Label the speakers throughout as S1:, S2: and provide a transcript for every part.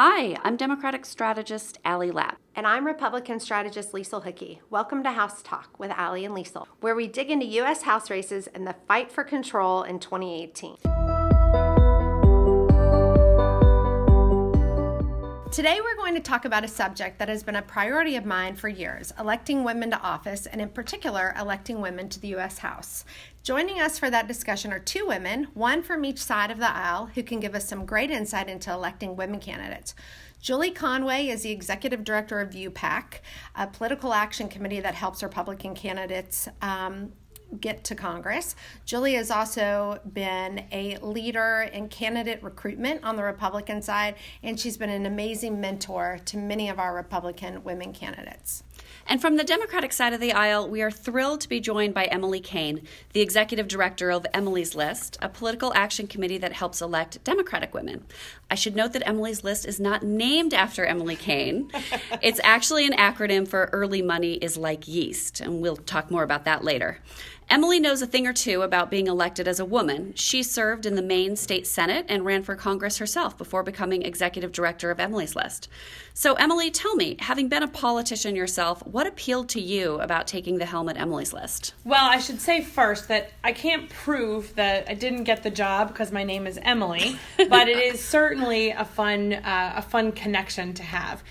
S1: Hi, I'm Democratic strategist Allie Lapp.
S2: And I'm Republican strategist Liesl Hickey. Welcome to House Talk with Allie and Liesl, where we dig into U.S. House races and the fight for control in 2018. Today, we're going to talk about a subject that has been a priority of mine for years electing women to office, and in particular, electing women to the U.S. House. Joining us for that discussion are two women, one from each side of the aisle, who can give us some great insight into electing women candidates. Julie Conway is the executive director of ViewPAC, a political action committee that helps Republican candidates um, get to Congress. Julie has also been a leader in candidate recruitment on the Republican side, and she's been an amazing mentor to many of our Republican women candidates.
S1: And from the Democratic side of the aisle, we are thrilled to be joined by Emily Cain, the executive director of Emily's List, a political action committee that helps elect Democratic women. I should note that Emily's List is not named after Emily Cain. it's actually an acronym for Early Money is Like Yeast, and we'll talk more about that later. Emily knows a thing or two about being elected as a woman. She served in the Maine State Senate and ran for Congress herself before becoming executive director of Emily's List. So, Emily, tell me, having been a politician yourself, what appealed to you about taking the helm at Emily's List?
S3: Well, I should say first that I can't prove that I didn't get the job because my name is Emily, but it is certainly a fun, uh, a fun connection to have.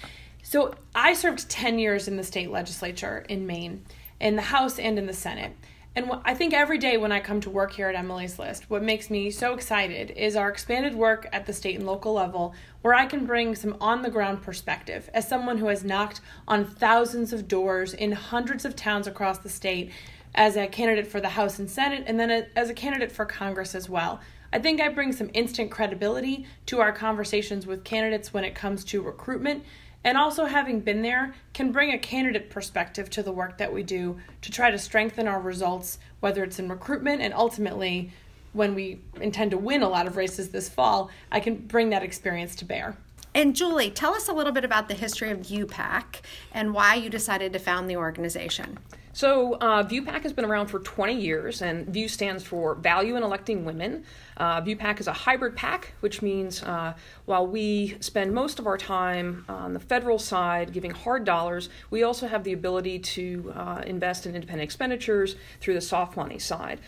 S3: So, I served 10 years in the state legislature in Maine, in the House and in the Senate. And I think every day when I come to work here at Emily's List, what makes me so excited is our expanded work at the state and local level, where I can bring some on the ground perspective as someone who has knocked on thousands of doors in hundreds of towns across the state as a candidate for the House and Senate, and then as a candidate for Congress as well. I think I bring some instant credibility to our conversations with candidates when it comes to recruitment and also, having been there can bring a candidate perspective to the work that we do to try to strengthen our results, whether it's in recruitment and ultimately when we intend to win a lot of races this fall, I can bring that experience to bear.
S2: And Julie, tell us a little bit about the history of ViewPAC and why you decided to found the organization.
S4: So, uh, ViewPAC has been around for 20 years, and View stands for Value in Electing Women. Uh, ViewPAC is a hybrid PAC, which means uh, while we spend most of our time on the federal side giving hard dollars, we also have the ability to uh, invest in independent expenditures through the soft money side.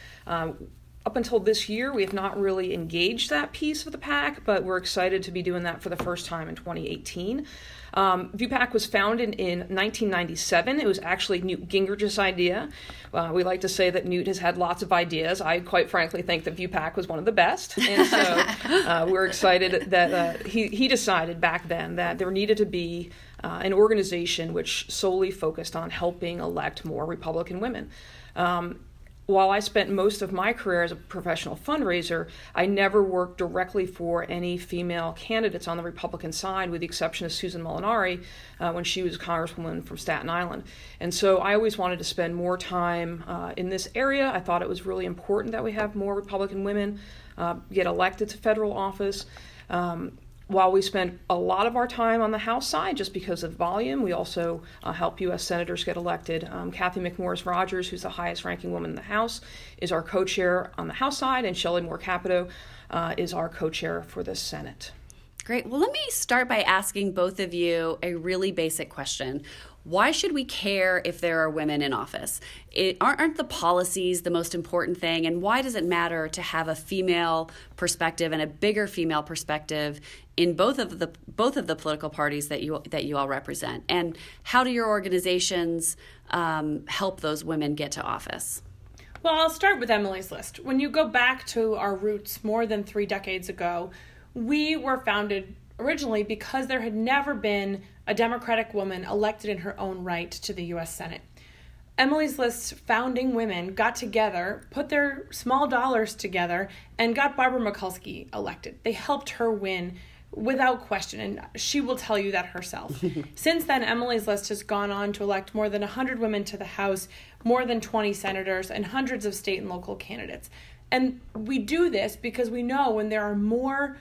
S4: Up until this year, we have not really engaged that piece of the pack, but we're excited to be doing that for the first time in 2018. Um, ViewPAC was founded in 1997. It was actually Newt Gingrich's idea. Uh, we like to say that Newt has had lots of ideas. I quite frankly think that ViewPAC was one of the best. And so uh, we're excited that uh, he, he decided back then that there needed to be uh, an organization which solely focused on helping elect more Republican women. Um, while I spent most of my career as a professional fundraiser, I never worked directly for any female candidates on the Republican side, with the exception of Susan Molinari uh, when she was a congresswoman from Staten Island. And so I always wanted to spend more time uh, in this area. I thought it was really important that we have more Republican women uh, get elected to federal office. Um, while we spend a lot of our time on the House side just because of volume, we also uh, help U.S. senators get elected. Um, Cathy McMorris Rodgers, who's the highest ranking woman in the House, is our co chair on the House side, and Shelley Moore Capito uh, is our co chair for the Senate.
S1: Great. Well, let me start by asking both of you a really basic question why should we care if there are women in office? It, aren't the policies the most important thing? And why does it matter to have a female perspective and a bigger female perspective in both of the both of the political parties that you that you all represent? And how do your organizations um, help those women get to office?
S3: Well, I'll start with Emily's List. When you go back to our roots more than three decades ago, we were founded originally because there had never been a Democratic woman elected in her own right to the U.S. Senate. Emily's List's founding women got together, put their small dollars together, and got Barbara Mikulski elected. They helped her win without question, and she will tell you that herself. Since then, Emily's List has gone on to elect more than 100 women to the House, more than 20 senators, and hundreds of state and local candidates. And we do this because we know when there are more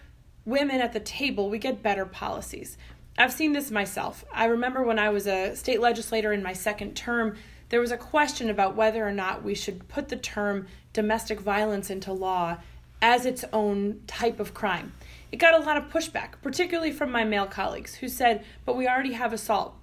S3: women at the table, we get better policies. I've seen this myself. I remember when I was a state legislator in my second term, there was a question about whether or not we should put the term domestic violence into law as its own type of crime. it got a lot of pushback, particularly from my male colleagues who said, But we already have assault.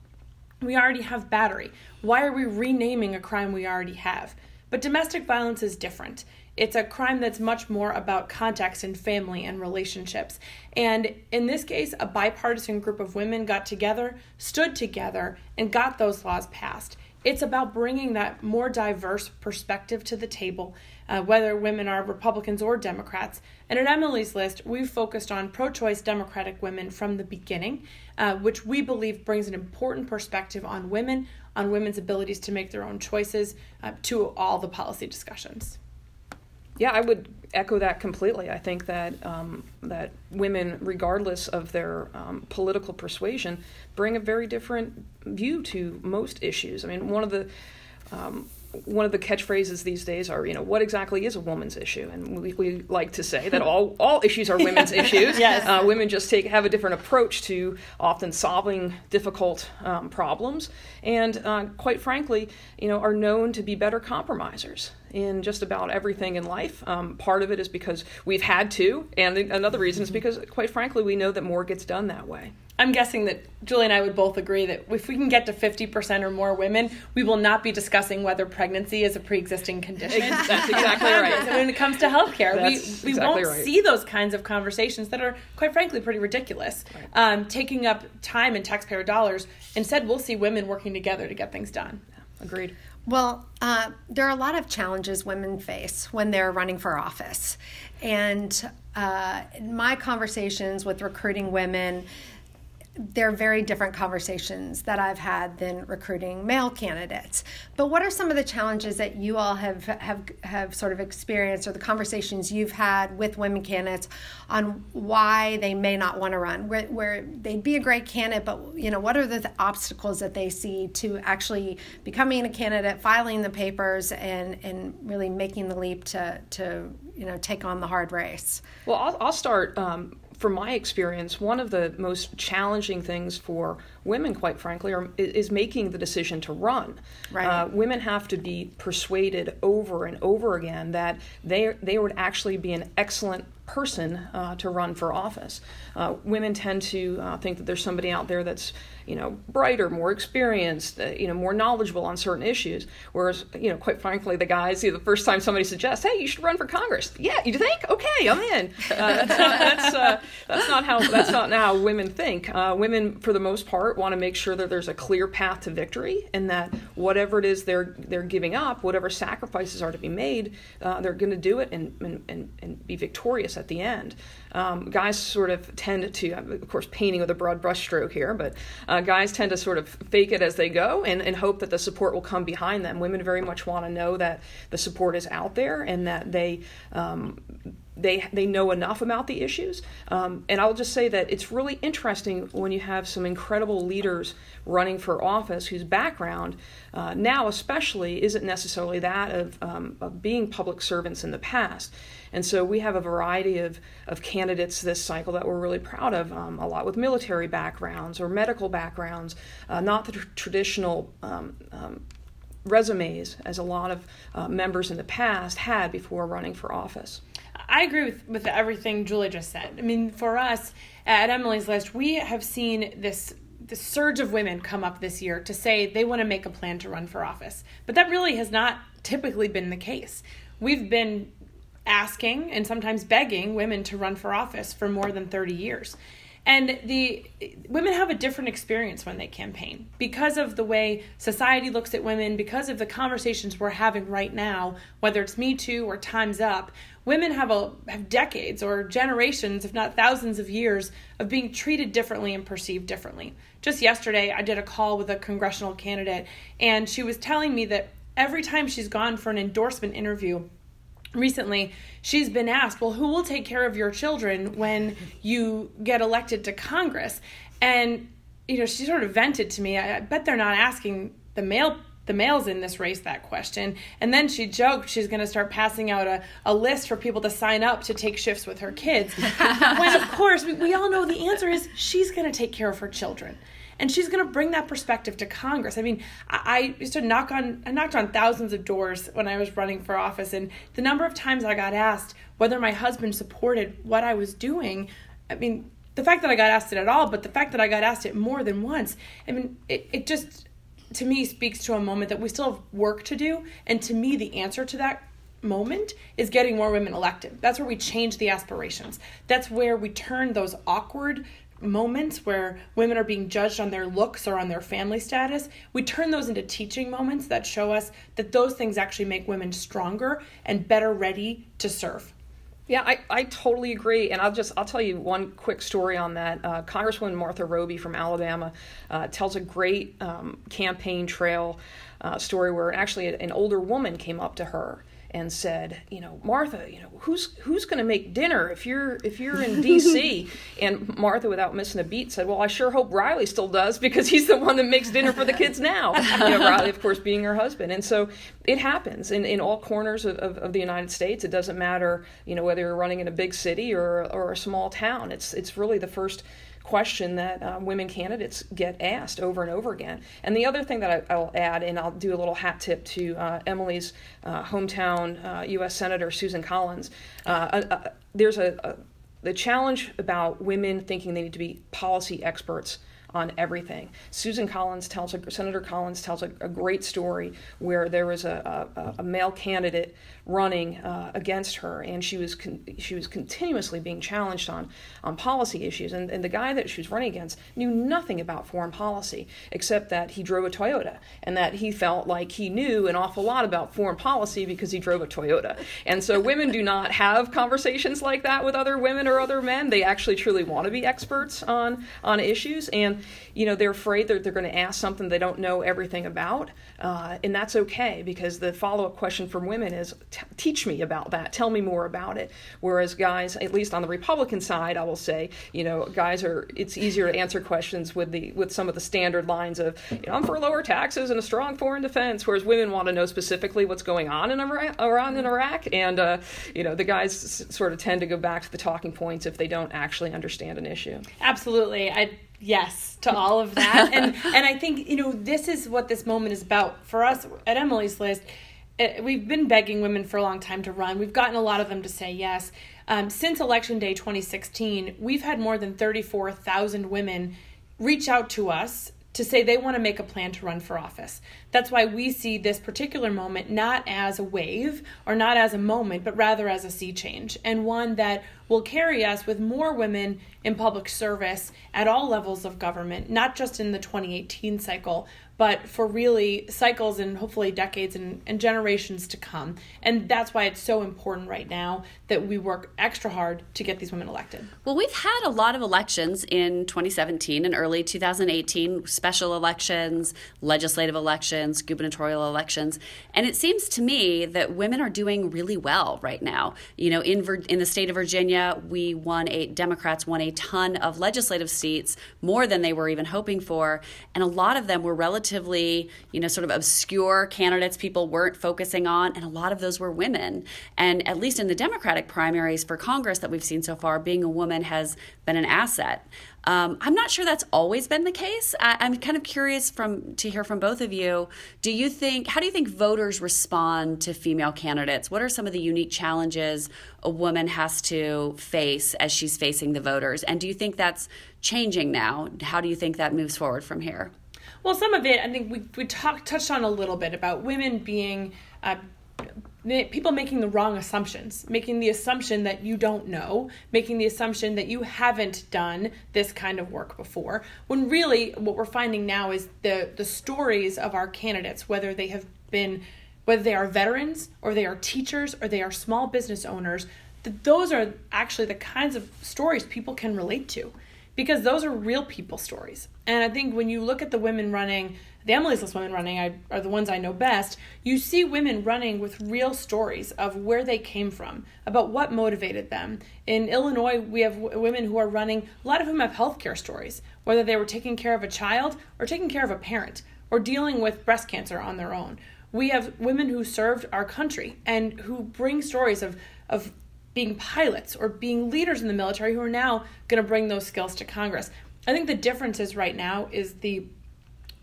S3: We already have battery. Why are we renaming a crime we already have? But domestic violence is different. It's a crime that's much more about context and family and relationships. And in this case, a bipartisan group of women got together, stood together, and got those laws passed. It's about bringing that more diverse perspective to the table, uh, whether women are Republicans or Democrats. And at Emily's List, we've focused on pro choice Democratic women from the beginning, uh, which we believe brings an important perspective on women, on women's abilities to make their own choices uh, to all the policy discussions.
S4: Yeah, I would echo that completely. I think that um, that women, regardless of their um, political persuasion, bring a very different view to most issues. I mean, one of the um, one of the catchphrases these days are, you know, what exactly is a woman's issue? And we, we like to say that all, all issues are women's issues.
S3: yes.
S4: Uh, women just take have a different approach to often solving difficult um, problems, and uh, quite frankly, you know, are known to be better compromisers in just about everything in life. Um, part of it is because we've had to, and another reason is because, quite frankly, we know that more gets done that way.
S3: I'm guessing that Julie and I would both agree that if we can get to 50% or more women, we will not be discussing whether pregnancy is a pre-existing condition.
S4: That's exactly right.
S3: when it comes to healthcare, we, we
S4: exactly
S3: won't
S4: right.
S3: see those kinds of conversations that are, quite frankly, pretty ridiculous.
S4: Right.
S3: Um, taking up time and taxpayer dollars. Instead, we'll see women working together to get things done.
S4: Agreed.
S2: Well, uh, there are a lot of challenges women face when they're running for office. And uh, in my conversations with recruiting women, they're very different conversations that I've had than recruiting male candidates. But what are some of the challenges that you all have have have sort of experienced, or the conversations you've had with women candidates on why they may not want to run, where, where they'd be a great candidate, but you know what are the obstacles that they see to actually becoming a candidate, filing the papers, and and really making the leap to to you know take on the hard race.
S4: Well, I'll, I'll start. Um, from my experience, one of the most challenging things for women, quite frankly, are, is making the decision to run.
S2: Right.
S4: Uh, women have to be persuaded over and over again that they they would actually be an excellent person uh, to run for office. Uh, women tend to uh, think that there's somebody out there that's you know brighter, more experienced, uh, you know more knowledgeable on certain issues. Whereas you know quite frankly, the guys, you know, the first time somebody suggests, "Hey, you should run for Congress," yeah, you think? Okay, I'm in. Uh, that's not that's uh, that's not how that's not how women think. women, for the most part, want to make sure that there's a clear path to victory, and that whatever it is they're they're giving up, whatever sacrifices are to be made, they're going to do it and, and, and, and be victorious at the end. Um, guys sort of tend to, of course, painting with a broad brushstroke here, but uh, guys tend to sort of fake it as they go and, and hope that the support will come behind them. Women very much want to know that the support is out there and that they um, they they know enough about the issues. Um, and I'll just say that it's really interesting when you have some incredible leaders running for office whose background uh, now, especially, isn't necessarily that of, um, of being public servants in the past. And so we have a variety of, of candidates this cycle that we're really proud of, um, a lot with military backgrounds or medical backgrounds, uh, not the tr- traditional um, um, resumes as a lot of uh, members in the past had before running for office.
S3: I agree with, with everything Julie just said. I mean, for us at Emily's List, we have seen this the surge of women come up this year to say they want to make a plan to run for office. But that really has not typically been the case. We've been asking and sometimes begging women to run for office for more than 30 years. And the women have a different experience when they campaign because of the way society looks at women, because of the conversations we're having right now, whether it's Me Too or Time's Up. Women have a have decades or generations, if not thousands of years, of being treated differently and perceived differently. Just yesterday, I did a call with a congressional candidate, and she was telling me that every time she's gone for an endorsement interview, recently she's been asked well who will take care of your children when you get elected to congress? And you know she sort of vented to me. I bet they're not asking the male the males in this race that question. And then she joked she's going to start passing out a, a list for people to sign up to take shifts with her kids. When of course we, we all know the answer is she's going to take care of her children and she's going to bring that perspective to Congress. I mean, I, I used to knock on, I knocked on thousands of doors when I was running for office, and the number of times I got asked whether my husband supported what I was doing I mean, the fact that I got asked it at all, but the fact that I got asked it more than once, I mean, it, it just to me speaks to a moment that we still have work to do. And to me, the answer to that moment is getting more women elected. That's where we change the aspirations. That's where we turn those awkward moments where women are being judged on their looks or on their family status, we turn those into teaching moments that show us that those things actually make women stronger and better ready to serve.
S4: Yeah, I, I totally agree, and I'll just I'll tell you one quick story on that. Uh, Congresswoman Martha Roby from Alabama uh, tells a great um, campaign trail uh, story where actually an older woman came up to her and said, you know, Martha, you know, who's who's going to make dinner if you're if you're in D.C. and Martha, without missing a beat, said, well, I sure hope Riley still does because he's the one that makes dinner for the kids now. you know, Riley, of course, being her husband, and so it happens in, in all corners of, of, of the United States. It doesn't matter, you know, whether you're running in a big city or or a small town. It's it's really the first question that uh, women candidates get asked over and over again. And the other thing that I, will add, and I'll do a little hat tip to uh, Emily's uh, hometown U.S. Uh, Senator Susan Collins. Uh, there's a, a the challenge about women thinking they need to be policy experts on everything. Susan Collins tells a, Senator Collins tells a, a great story where there was a, a, a male candidate running uh, against her, and she was con- she was continuously being challenged on on policy issues. And, and the guy that she was running against knew nothing about foreign policy except that he drove a Toyota, and that he felt like he knew an awful lot about foreign policy because he drove a Toyota. And so women do not have conversations like that with other women or other men. They actually truly want to be experts on on issues, and you know they're afraid that they're going to ask something they don't know everything about, uh, and that's okay because the follow up question from women is t- teach me about that, tell me more about it. Whereas guys, at least on the Republican side, I will say, you know, guys are it's easier to answer questions with the with some of the standard lines of, you know, I'm for lower taxes and a strong foreign defense. Whereas women want to know specifically what's going on in Iraq, around in Iraq, and uh, you know, the guys s- sort of tend to go back to the talking points if they don't actually understand an issue.
S3: Absolutely, I yes to all of that and and i think you know this is what this moment is about for us at emily's list eh, we've been begging women for a long time to run we've gotten a lot of them to say yes um, since election day 2016 we've had more than 34000 women reach out to us to say they want to make a plan to run for office. That's why we see this particular moment not as a wave or not as a moment, but rather as a sea change and one that will carry us with more women in public service at all levels of government, not just in the 2018 cycle, but for really cycles and hopefully decades and, and generations to come. And that's why it's so important right now that we work extra hard to get these women elected.
S1: Well, we've had a lot of elections in 2017 and early 2018, special elections, legislative elections, gubernatorial elections, and it seems to me that women are doing really well right now. You know, in in the state of Virginia, we won a Democrats won a ton of legislative seats, more than they were even hoping for, and a lot of them were relatively, you know, sort of obscure candidates people weren't focusing on, and a lot of those were women. And at least in the Democratic primaries for Congress that we've seen so far, being a woman has been an asset. Um, I'm not sure that's always been the case. I, am kind of curious from to hear from both of you. Do you think how do you think voters respond to female candidates? What are some of the unique challenges a woman has to face as she's facing the voters? And do you think that's changing now? How do you think that moves forward from here?
S3: Well, some of it, I think we, we talked touched on a little bit about women being uh, people making the wrong assumptions, making the assumption that you don't know, making the assumption that you haven't done this kind of work before. When really, what we're finding now is the the stories of our candidates, whether they have been, whether they are veterans or they are teachers or they are small business owners, that those are actually the kinds of stories people can relate to because those are real people stories. And I think when you look at the women running, the Emily's women running I, are the ones I know best, you see women running with real stories of where they came from, about what motivated them. In Illinois, we have w- women who are running, a lot of whom have healthcare stories, whether they were taking care of a child or taking care of a parent or dealing with breast cancer on their own. We have women who served our country and who bring stories of, of being pilots or being leaders in the military who are now going to bring those skills to Congress. I think the difference is right now is the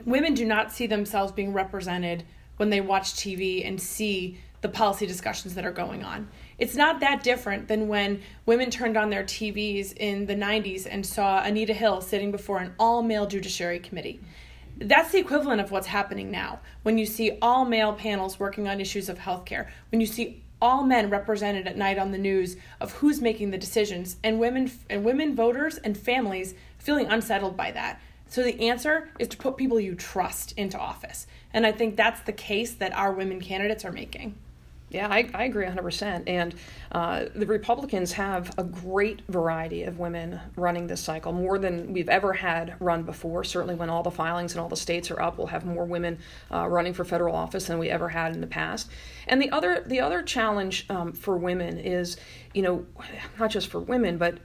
S3: women do not see themselves being represented when they watch TV and see the policy discussions that are going on. It's not that different than when women turned on their TVs in the 90s and saw Anita Hill sitting before an all male judiciary committee. That's the equivalent of what's happening now. When you see all male panels working on issues of healthcare, when you see all men represented at night on the news of who's making the decisions and women and women voters and families feeling unsettled by that. So the answer is to put people you trust into office. And I think that's the case that our women candidates are making.
S4: Yeah, I, I agree 100%. And uh, the Republicans have a great variety of women running this cycle, more than we've ever had run before. Certainly, when all the filings and all the states are up, we'll have more women uh, running for federal office than we ever had in the past. And the other, the other challenge um, for women is, you know, not just for women, but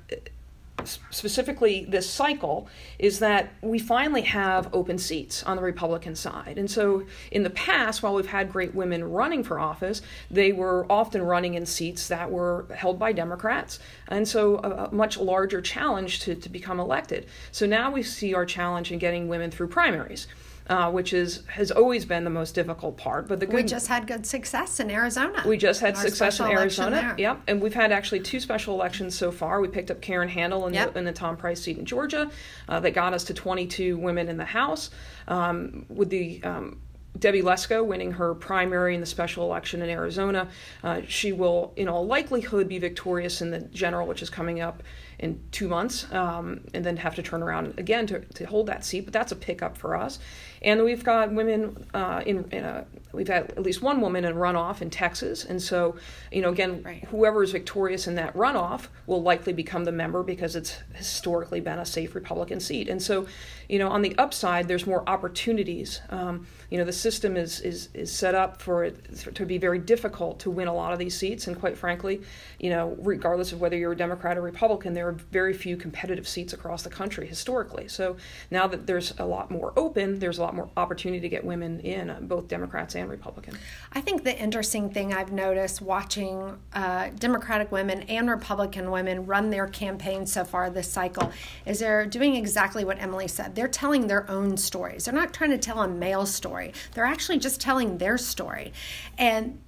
S4: specifically this cycle is that we finally have open seats on the Republican side. And so in the past, while we've had great women running for office, they were often running in seats that were held by Democrats. And so a, much larger challenge to, to become elected. So now we see our challenge in getting women through primaries uh, which is has always been the most difficult part. But the good,
S2: we just had good success in Arizona.
S4: We just had success in Arizona. Yep, and we've had actually two special elections so far. We picked up Karen Handel in, yep. the, in the Tom Price seat in Georgia, uh, that got us to 22 women in the House. Um, with the um, Debbie Lesko winning her primary in the special election in Arizona, uh, she will, in all likelihood, be victorious in the general, which is coming up in two months, um, and then have to turn around again to, to hold that seat. But that's a pickup for us. And we've got women uh, in, in a, we've had at least one woman in runoff in Texas. And so, you know, again, right. whoever is victorious in that runoff will likely become the member because it's historically been a safe Republican seat. And so, you know, on the upside, there's more opportunities. Um, you know, the system is, is, is set up for it to be very difficult to win a lot of these seats. And quite frankly, you know, regardless of whether you're a Democrat or Republican, there are very few competitive seats across the country historically. So now that there's a lot more open, there's a lot more opportunity to get women in, uh, both Democrats and Republicans.
S2: I think the interesting thing I've noticed watching uh, Democratic women and Republican women run their campaigns so far this cycle is they're doing exactly what Emily said. They're telling their own stories. They're not trying to tell a male story. They're actually just telling their story. And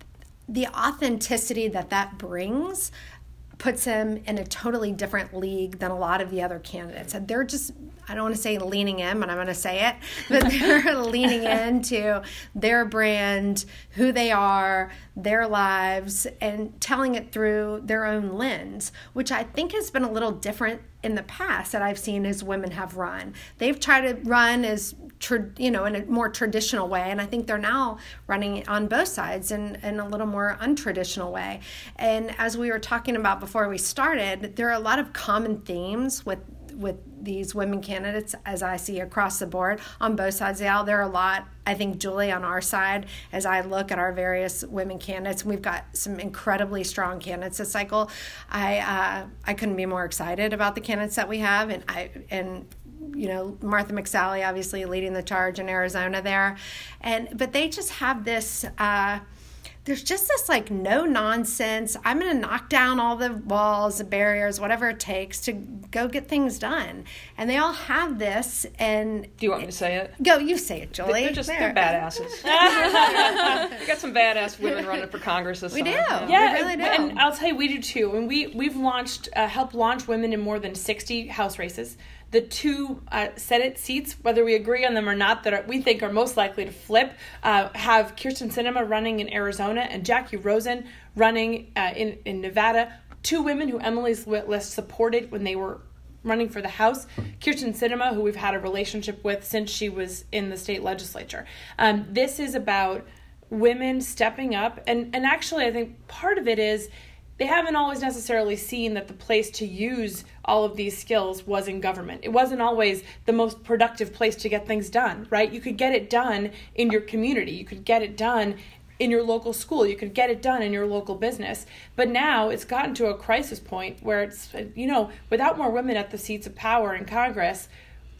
S2: the authenticity that that brings puts him in a totally different league than a lot of the other candidates. And they're just, I don't want to say leaning in, but I'm going to say it, but they're leaning into their brand, who they are, their lives, and telling it through their own lens, which I think has been a little different in the past that I've seen as women have run. They've tried to run as you know in a more traditional way and i think they're now running on both sides in, in a little more untraditional way and as we were talking about before we started there are a lot of common themes with with these women candidates as I see across the board on both sides of the aisle. There are a lot, I think, Julie, on our side, as I look at our various women candidates, we've got some incredibly strong candidates this cycle. I uh, I couldn't be more excited about the candidates that we have, and I and you know Martha McSally obviously leading the charge in Arizona there, and but they just have this. Uh, there's just this like no nonsense. I'm going to knock down all the walls, the barriers, whatever it takes to go get things done. And they all have this. And
S4: do you want me to say it?
S2: Go, you say it, Julie.
S4: They're just they're badasses. we got some badass women running for Congress this
S2: we
S4: time.
S2: Do.
S3: Yeah,
S2: yeah we really do.
S3: And I'll tell you, we do too. And we we've launched, uh, helped launch women in more than 60 House races the two uh, Senate seats, whether we agree on them or not, that are, we think are most likely to flip, uh, have Kyrsten Sinema running in Arizona and Jackie Rosen running uh, in, in Nevada. Two women who Emily's list supported when they were running for the House. Kyrsten Sinema, who we've had a relationship with since she was in the state legislature. Um, this is about women stepping up, and, and actually, I think part of it is they haven't always necessarily seen that the place to use all of these skills was in government. It wasn't always the most productive place to get things done, right? You could get it done in your community, you could get it done in your local school, you could get it done in your local business. But now it's gotten to a crisis point where it's, you know, without more women at the seats of power in Congress,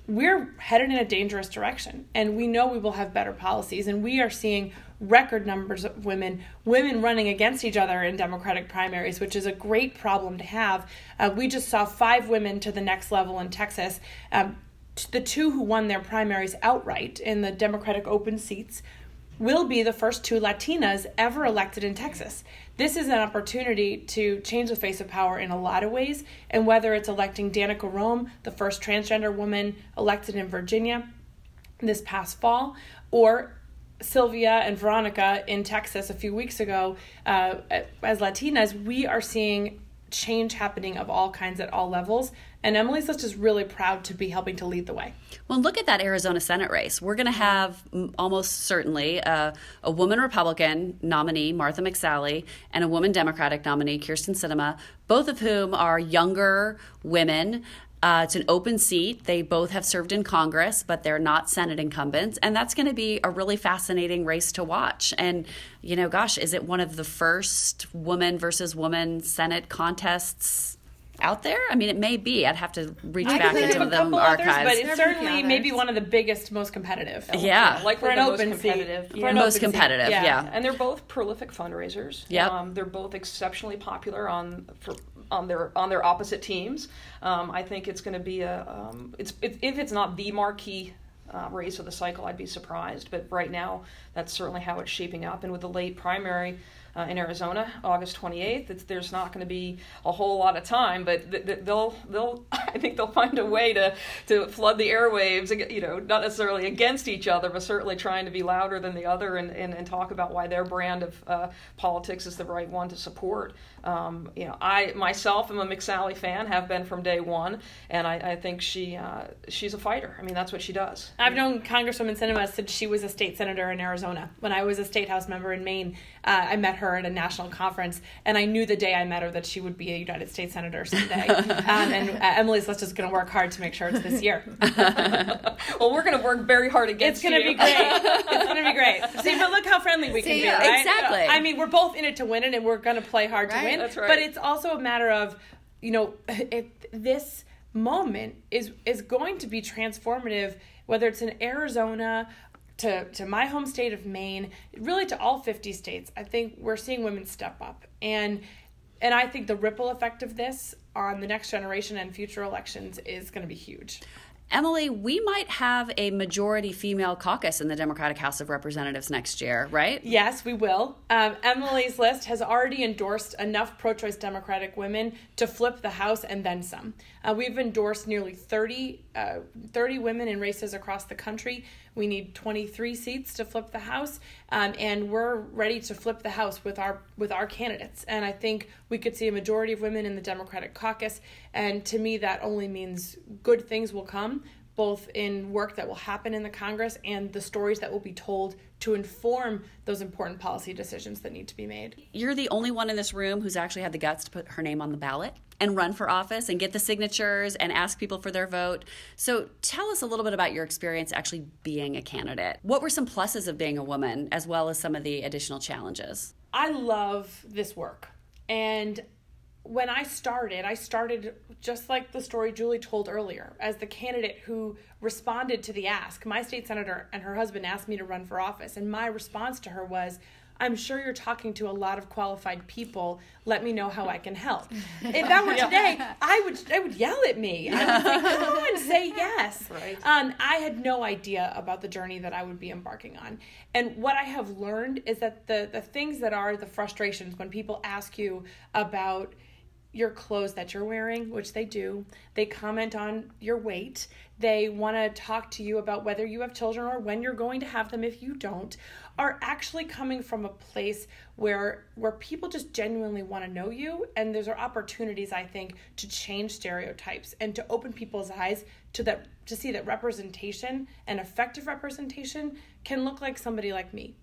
S3: we're headed in a dangerous direction. And we know we will have better policies. And we are seeing record numbers of women, women running against each other in Democratic primaries, which is a great problem to have. Uh, we just saw five women to the next level in Texas. Um, the two who won their primaries outright in the Democratic open seats will be the first two Latinas ever elected in Texas. This is an opportunity to change the face of power in a lot of ways, and whether it's electing Danica Roem, the first transgender woman elected in Virginia this past fall, or Sylvia and Veronica in Texas a few weeks ago, uh, as Latinas, we are seeing change happening of all kinds at all levels. And Emily's List is really proud to be helping to lead the way.
S1: Well, look at that Arizona Senate race. We're going to have almost certainly a, a, woman Republican nominee, Martha McSally, and a woman Democratic nominee, Kyrsten Sinema, both of whom are younger women uh, it's an open seat. They both have served in Congress, but they're not Senate incumbents. And that's going to be a really fascinating race to watch. And, you know, gosh, is it one of the first woman versus woman Senate contests out there? I mean, it may be. I'd have to reach I back into the archives.
S3: Others, but it's certainly maybe one of the biggest, most competitive.
S1: Yeah,
S4: like for an open competitive.
S1: For an most open competitive. Yeah. yeah.
S4: and they're both prolific fundraisers.
S1: Yeah,
S4: um, they're both exceptionally popular on for on their on their opposite teams. Um, I think it's going to be a um, it's it, if it's not the marquee uh, race of the cycle, I'd be surprised. But right now, that's certainly how it's shaping up. And with the late primary uh, in Arizona, August 28th. there's not going to be a whole lot of time, but th- th- they'll they'll I think they'll find a way to to flood the airwaves. You know, not necessarily against each other, but certainly trying to be louder than the other and, and, and talk about why their brand of uh, politics is the right one to support. Um, you know, I myself am a McSally fan, have been from day one, and I, I think she uh, she's a fighter. I mean, that's what she does.
S3: I've known Congresswoman Sinema since she was a state senator in Arizona. When I was a state house member in Maine, uh, I met her at a national conference, and I knew the day I met her that she would be a United States senator someday. um, and uh, Emily's List is going to work hard to make sure it's this year.
S4: well, we're going to work very hard against.
S3: It's going to be great. It's going to be great. See, but look how friendly we See, can be, right?
S1: Exactly.
S3: I mean, we're both in it to win it, and we're going to play hard right? to win.
S4: That's right.
S3: But it's also a matter of, you know, it, this moment is is going to be transformative whether it's in Arizona to, to my home state of Maine, really to all 50 states, I think we're seeing women step up. And and I think the ripple effect of this on the next generation and future elections is going to be huge.
S1: Emily, we might have a majority female caucus in the Democratic House of Representatives next year, right?
S3: Yes, we will. Um, Emily's list has already endorsed enough pro choice Democratic women to flip the House and then some. Uh, we've endorsed nearly 30, uh, 30 women in races across the country. We need 23 seats to flip the House, um, and we're ready to flip the House with our with our candidates. And I think we could see a majority of women in the Democratic caucus. And to me, that only means good things will come both in work that will happen in the Congress and the stories that will be told to inform those important policy decisions that need to be made.
S1: You're the only one in this room who's actually had the guts to put her name on the ballot and run for office and get the signatures and ask people for their vote. So tell us a little bit about your experience actually being a candidate. What were some pluses of being a woman as well as some of the additional challenges?
S3: I love this work. And when I started, I started just like the story Julie told earlier, as the candidate who responded to the ask. My state senator and her husband asked me to run for office, and my response to her was, I'm sure you're talking to a lot of qualified people. Let me know how I can help. if that were today, I would I would yell at me. I would say, come on, say yes.
S4: Right.
S3: Um, I had no idea about the journey that I would be embarking on. And what I have learned is that the the things that are the frustrations when people ask you about your clothes that you're wearing, which they do. They comment on your weight. They want to talk to you about whether you have children or when you're going to have them if you don't. Are actually coming from a place where where people just genuinely want to know you and there's opportunities I think to change stereotypes and to open people's eyes to that to see that representation and effective representation can look like somebody like me.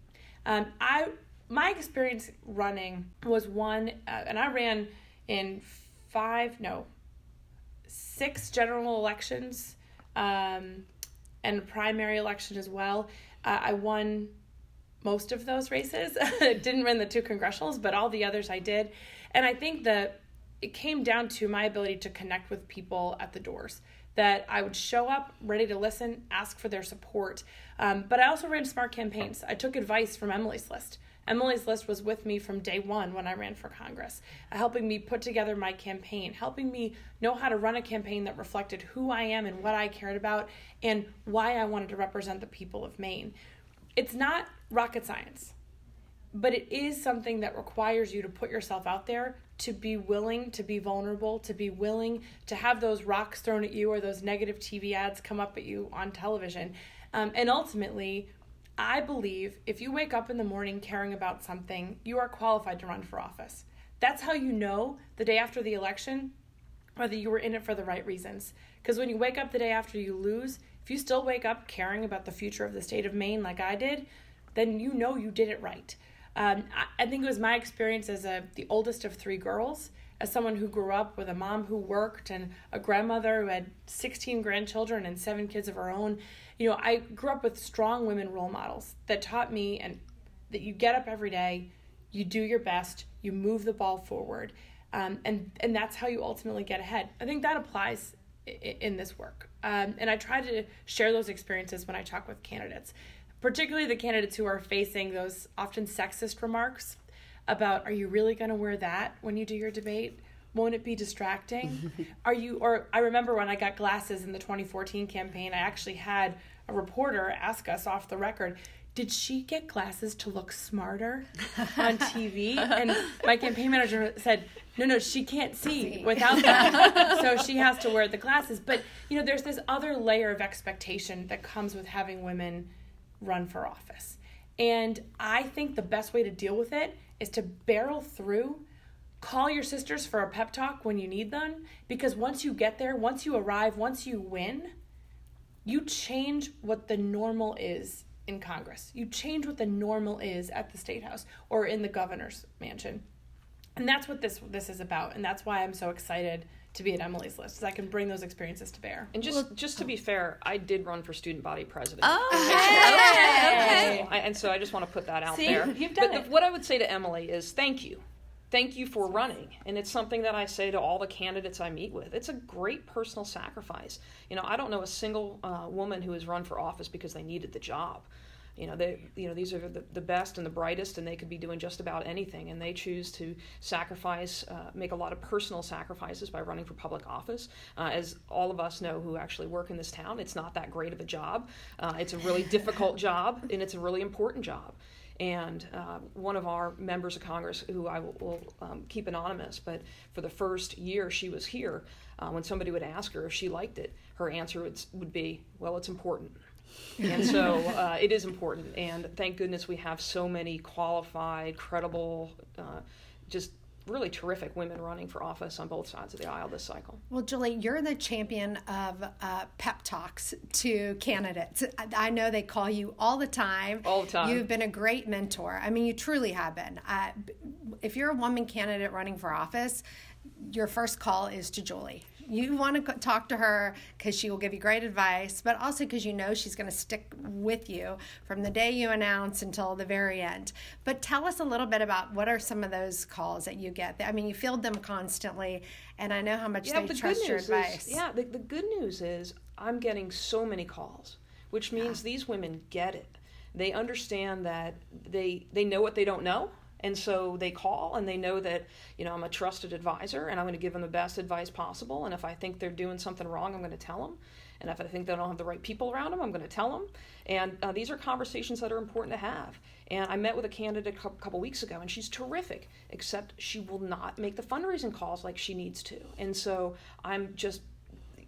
S3: Um, I my experience running was one uh, and I ran in five, no, six general elections um, and primary election as well. Uh, I won most of those races. Didn't win the two congressionals, but all the others I did. And I think that it came down to my ability to connect with people at the doors. That I would show up ready to listen, ask for their support. Um, but I also ran smart campaigns. I took advice from Emily's List. Emily's List was with me from day one when I ran for Congress, uh, helping me put together my campaign, helping me know how to run a campaign that reflected who I am and what I cared about and why I wanted to represent the people of Maine. it's not rocket science, but it is something that requires you to put yourself out there, to be willing to be vulnerable, to be willing to have those rocks thrown at you or those negative TV ads come up at you on television. Um, and ultimately, I believe if you wake up in the morning caring about something, you are qualified to run for office. That's how you know the day after the election whether you were in it for the right reasons. Because when you wake up the day after you lose, if you still wake up caring about the future of the state of Maine like I did, then you know you did it right. Um, I, I think it was my experience as a the oldest of three girls, as someone who grew up with a mom who worked and a grandmother who had 16 grandchildren and seven kids of her own. You know, I grew up with strong women role models that taught me and that you get up every day, you do your best, you move the ball forward, um, and and that's how you ultimately get ahead. I think that applies in, this work, um, and I try to share those experiences when I talk with candidates, particularly the candidates who are facing those often sexist remarks about "Are you really going to wear that when you do your debate?" Won't it be distracting are you or i remember when i got glasses in the 2014 campaign i actually had a reporter ask us off the record did she get glasses to look smarter on TV? and my campaign manager said, no, no, she can't see without that. so she has to wear the glasses. But, you know, there's this other layer of expectation that comes with having women run for office. And I think the best way to deal with it is to barrel through. Call your sisters for a pep talk when you need them because once you get there, once you arrive, once you win, you change what the normal is in Congress. You change what the normal is at the state house or in the governor's mansion. And that's what this this is about, and that's why I'm so excited to be at Emily's list, so I can bring those experiences to bear.
S4: And just just to be oh. fair, I did run for student body president.
S1: Oh, okay,
S4: okay. and so I just want to put that out
S3: See?
S4: there.
S3: You've done
S4: but
S3: it.
S4: The, what I would say to Emily is thank you. Thank you for running. And it's something that I say to all the candidates I meet with. It's a great personal sacrifice. You know, I don't know a single uh, woman who has run for office because they needed the job you know they you know these are the, the best and the brightest and they could be doing just about anything and they choose to sacrifice uh, make a lot of personal sacrifices by running for public office uh, as all of us know who actually work in this town it's not that great of a job uh, it's a really difficult job and it's a really important job and uh, one of our members of Congress, who I will, will um, keep anonymous, but for the first year she was here, uh, when somebody would ask her if she liked it, her answer would, would be, "Well, it's important." and so uh, it is important. And thank goodness we have so many qualified, credible, uh, just really terrific women running for office on both sides of the aisle this cycle.
S2: Well, Julie, you're the champion of uh, pep talks to candidates. I know they call you all the time.
S4: All the time.
S2: You've been a great mentor. I mean, you truly have been. Uh, if you're a woman candidate running for office, your first call is to Julie. You want to talk to her because she will give you great advice, but also because you know she's going to stick with you from the day you announce until the very end. But tell us a little bit about what are some of those calls that you get. I mean, you field them constantly, and I know how much
S4: Yeah,
S2: they
S4: the
S2: trust your advice.
S4: is yeah, the, the good news is I'm getting so many calls, which means these women get it. They understand that they they know what they don't know. And so they call and they know that, you know, I'm a trusted advisor and I'm going to give them the best advice possible. And if I think they're doing something wrong, I'm going to tell them. And if I think they don't have the right people around them, I'm going to tell them. And uh, these are conversations that are important to have. And I met with a candidate a couple weeks ago, and she's terrific, except she will not make the fundraising calls like she needs to. And so I'm just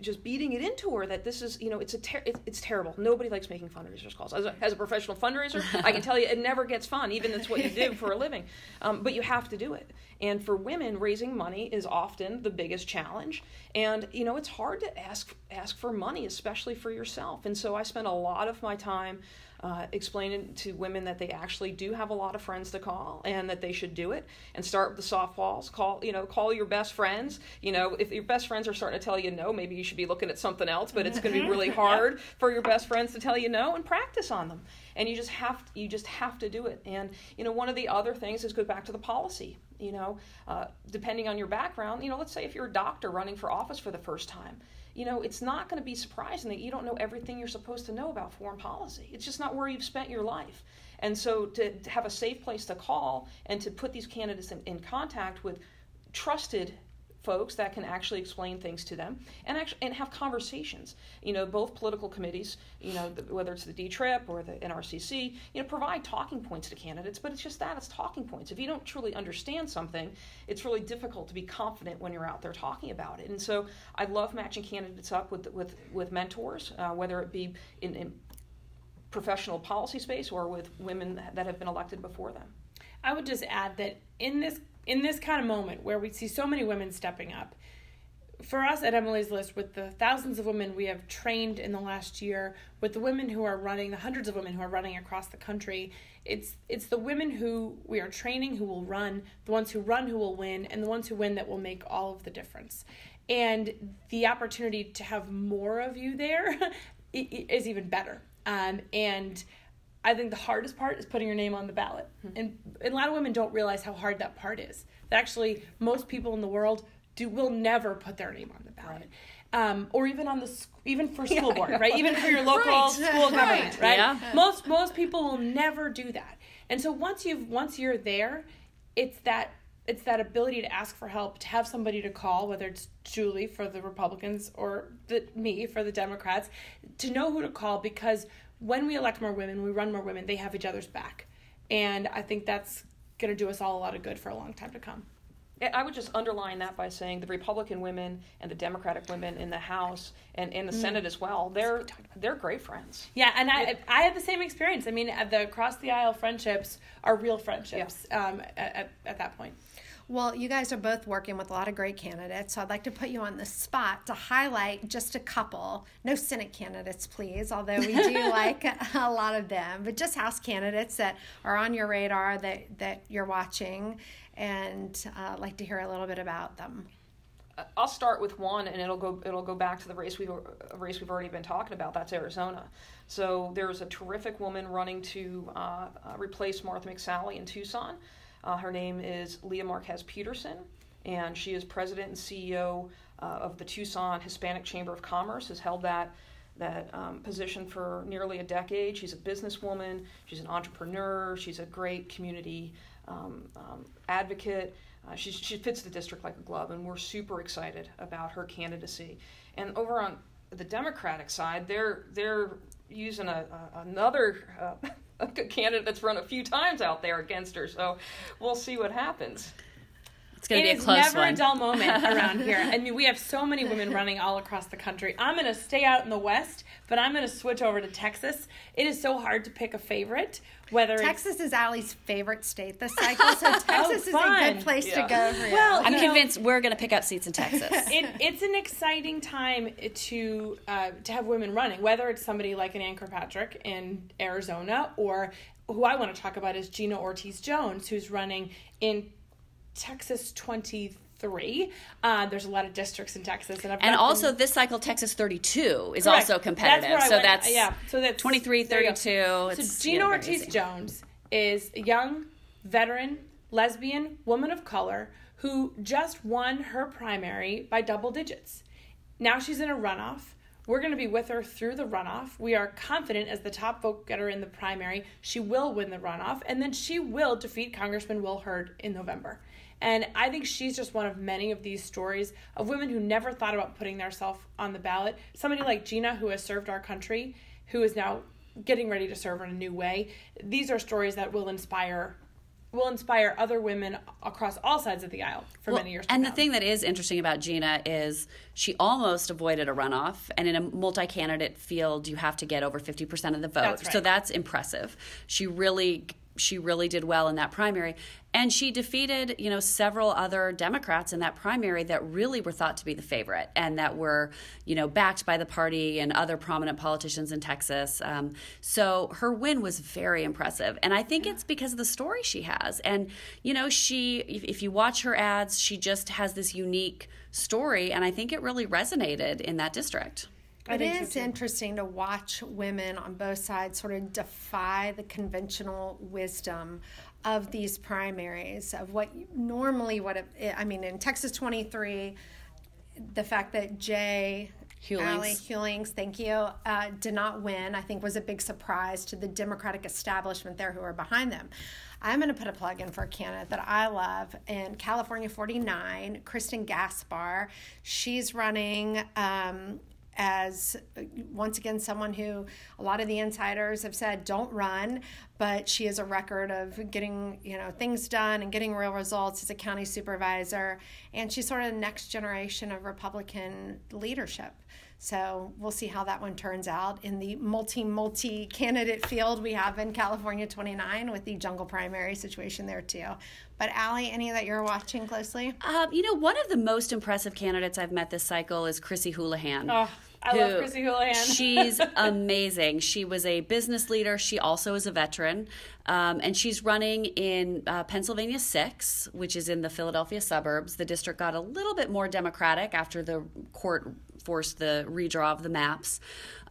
S4: just beating it into her that this is you know it's a ter- it, it's terrible. Nobody likes making fundraisers calls. As a, as a professional fundraiser i can tell you it never gets fun even if it's what you do for a living. Um, but you have to do it. And for women raising money is often the biggest challenge. And you know it's hard to ask ask for money especially for yourself. And so i spend a lot of my time uh, explaining to women that they actually do have a lot of friends to call and that they should do it and start with the softballs. Call you know call your best friends. You know if your best friends are starting to tell you no maybe you should be looking at something else but it's going to be really hard for your best friends to tell you no and practice on them. And you just have to, you just have to do it. And you know one of the other things is go back to the policy. You know uh, depending on your background you know let's say if you're a doctor running for office for the first time you know, it's not going to be surprising that you don't know everything you're supposed to know about foreign policy. It's just not where you've spent your life. And so to, to have a safe place to call and to put these candidates in, in contact with trusted folks that can actually explain things to them and actually and have conversations. You know, both political committees, you know, the, whether it's the D Trip or the NRCC, you know, provide talking points to candidates. But it's just that it's talking points. If you don't truly understand something, it's really difficult to be confident when you're out there talking about it. And so I love matching candidates up with with with mentors, uh, whether it be in, in professional policy space or with women that have been elected before them.
S3: I would just add that in this in this kind of moment where we see so many women stepping up, for us at Emily's List, with the thousands of women we have trained in the last year, with the women who are running, the hundreds of women who are running across the country, it's it's the women who we are training who will run, the ones who run who will win, and the ones who win that will make all of the difference. And the opportunity to have more of you there is even better. Um, and I think the hardest part is putting your name on the ballot. Mm-hmm. And, and a lot of women don't realize how hard that part is. That actually, most people in the world do will never put their name on the ballot. Right. Um, or even on the even for school yeah, board, right? Even for your local right. school government, right? right? Yeah. Most most people will never do that. And so once you've once you're there, it's that it's that ability to ask for help, to have somebody to call, whether it's Julie for the Republicans or the, me for the Democrats, to know who to call because when we elect more women, we run more women, they have each other's back. And I think that's going to do us all a lot of good for a long time to come.
S4: I would just underline that by saying the Republican women and the Democratic women in the House and in the mm. Senate as well, they're they're great friends.
S3: Yeah, and I I had the same experience. I mean, the across the aisle friendships are real friendships yeah. um, at, at that point.
S2: Well, you guys are both working with a lot of great candidates, so I'd like to put you on the spot to highlight just a couple. No Senate candidates, please, although we do like a lot of them, but just House candidates that are on your radar that, that you're watching and uh, like to hear a little bit about them.
S4: I'll start with one, and it'll go it'll go back to the race we race we've already been talking about. That's Arizona. So there's a terrific woman running to uh, uh, replace Martha McSally in Tucson. Uh, her name is Leah Marquez Peterson, and she is president and CEO uh, of the Tucson Hispanic Chamber of Commerce. Has held that that um, position for nearly a decade. She's a businesswoman. She's an entrepreneur. She's a great community um, um, advocate. Uh, she, she fits the district like a glove, and we're super excited about her candidacy. And over on the Democratic side, they're they're using a, a another uh, a candidate that's run a few times out there against her. So we'll see what happens.
S1: It's going to be a close It's
S3: never
S1: one.
S3: a dull moment around here. I mean, we have so many women running all across the country. I'm going to stay out in the West, but I'm going to switch over to Texas. It is so hard to pick a favorite. Whether
S2: Texas is Allie's favorite state this cycle, so oh, Texas oh, is a good place yeah. to go. For well,
S1: I'm convinced know, we're going to pick up seats in Texas.
S3: It, it's an exciting time to uh, to have women running. Whether it's somebody like an Ann Kirkpatrick in Arizona, or who I want to talk about is Gina Ortiz Jones, who's running in Texas 23. Uh, there's a lot of districts in Texas, and,
S1: and also this cycle, Texas 32 is Correct. also competitive. That's so went, that's yeah, so that's 23, 32. So
S3: Gina Ortiz Jones is a young veteran lesbian woman of color who just won her primary by double digits. Now she's in a runoff. We're going to be with her through the runoff. We are confident as the top vote getter in the primary, she will win the runoff, and then she will defeat Congressman Will Hurd in November. And I think she's just one of many of these stories of women who never thought about putting themselves on the ballot. Somebody like Gina, who has served our country, who is now getting ready to serve in a new way. These are stories that will inspire will inspire other women across all sides of the aisle for well, many years.
S1: and the thing that is interesting about Gina is she almost avoided a runoff, and in a multi-candidate field, you have to get over fifty percent of the vote. That's right. So that's impressive. She really she really did well in that primary. And she defeated you know several other democrats in that primary that really were thought to be the favorite and that were you know backed by the party and other prominent politicians in texas. Um, so her win was very impressive. And i think it's because of the story she has. And you know she if you watch her ads she just has this unique story. And i think it really resonated in that district
S2: it is so interesting to watch women on both sides sort of defy the conventional wisdom of these primaries of what normally what it, I mean in Texas 23 the fact that Jay
S1: Hulings.
S2: Allie Hulings, thank you. Uh, did not win. I think was a big surprise to the Democratic establishment there who are behind them. I'm going to put a plug in for a candidate that I love in California 49, Kristin Gaspar. She's running um, as once again someone who a lot of the insiders have said don't run but she has a record of getting you know things done and getting real results as a county supervisor and she's sort of the next generation of republican leadership so we'll see how that one turns out in the multi multi candidate field we have in California 29 with the jungle primary situation there too. But Allie, any that you're watching closely?
S1: Um, you know, one of the most impressive candidates I've met this cycle is Chrissy Houlahan.
S3: Oh, I
S1: who-
S3: love Chrissy Houlahan.
S1: she's amazing. She was a business leader. She also is a veteran. Um, and she's running in uh, Pennsylvania 6, which is in the Philadelphia suburbs. The district got a little bit more Democratic after the court forced the redraw of the maps.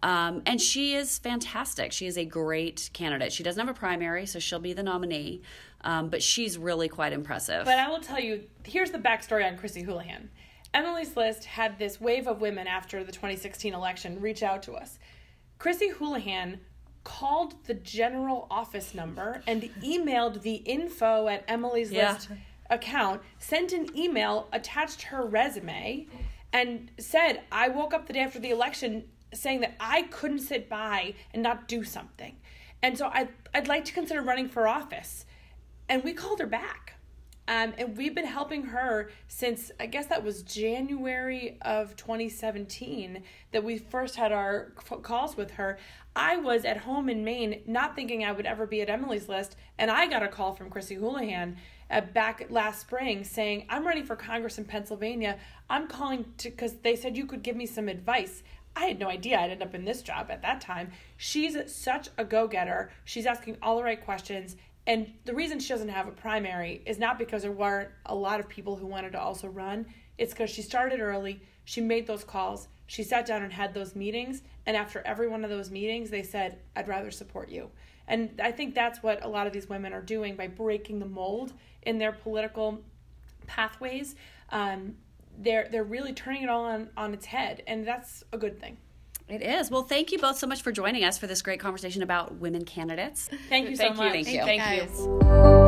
S1: Um, and she is fantastic. She is a great candidate. She doesn't have a primary, so she'll be the nominee. Um, but she's really quite impressive.
S3: But I will tell you, here's the backstory on Chrissy Houlahan. Emily's List had this wave of women after the 2016 election reach out to us. Chrissy Houlahan called the general office number and emailed the info at Emily's
S1: Yeah.
S3: List account, sent an email, attached her resume, and said, I woke up the day after the election saying that I couldn't sit by and not do something. And so I'd, I'd like to consider running for office. And we called her back. Um, and we've been helping her since I guess that was January of 2017 that we first had our calls with her. I was at home in Maine, not thinking I would ever be at Emily's List, and I got a call from Chrissy Houlahan uh, back last spring saying, "I'm running for Congress in Pennsylvania. I'm calling to because they said you could give me some advice." I had no idea I'd end up in this job at that time. She's such a go getter. She's asking all the right questions. And the reason she doesn't have a primary is not because there weren't a lot of people who wanted to also run. It's because she started early. She made those calls. She sat down and had those meetings. And after every one of those meetings, they said, I'd rather support you. And I think that's what a lot of these women are doing by breaking the mold in their political pathways. Um, they're, they're really turning it all on, on its head. And that's a good thing.
S1: It is. Well, thank you both so much for joining us for this great conversation about women candidates.
S3: Thank you so
S1: Thank you.
S3: much.
S1: Thank you.
S3: Thank
S2: guys.
S3: you.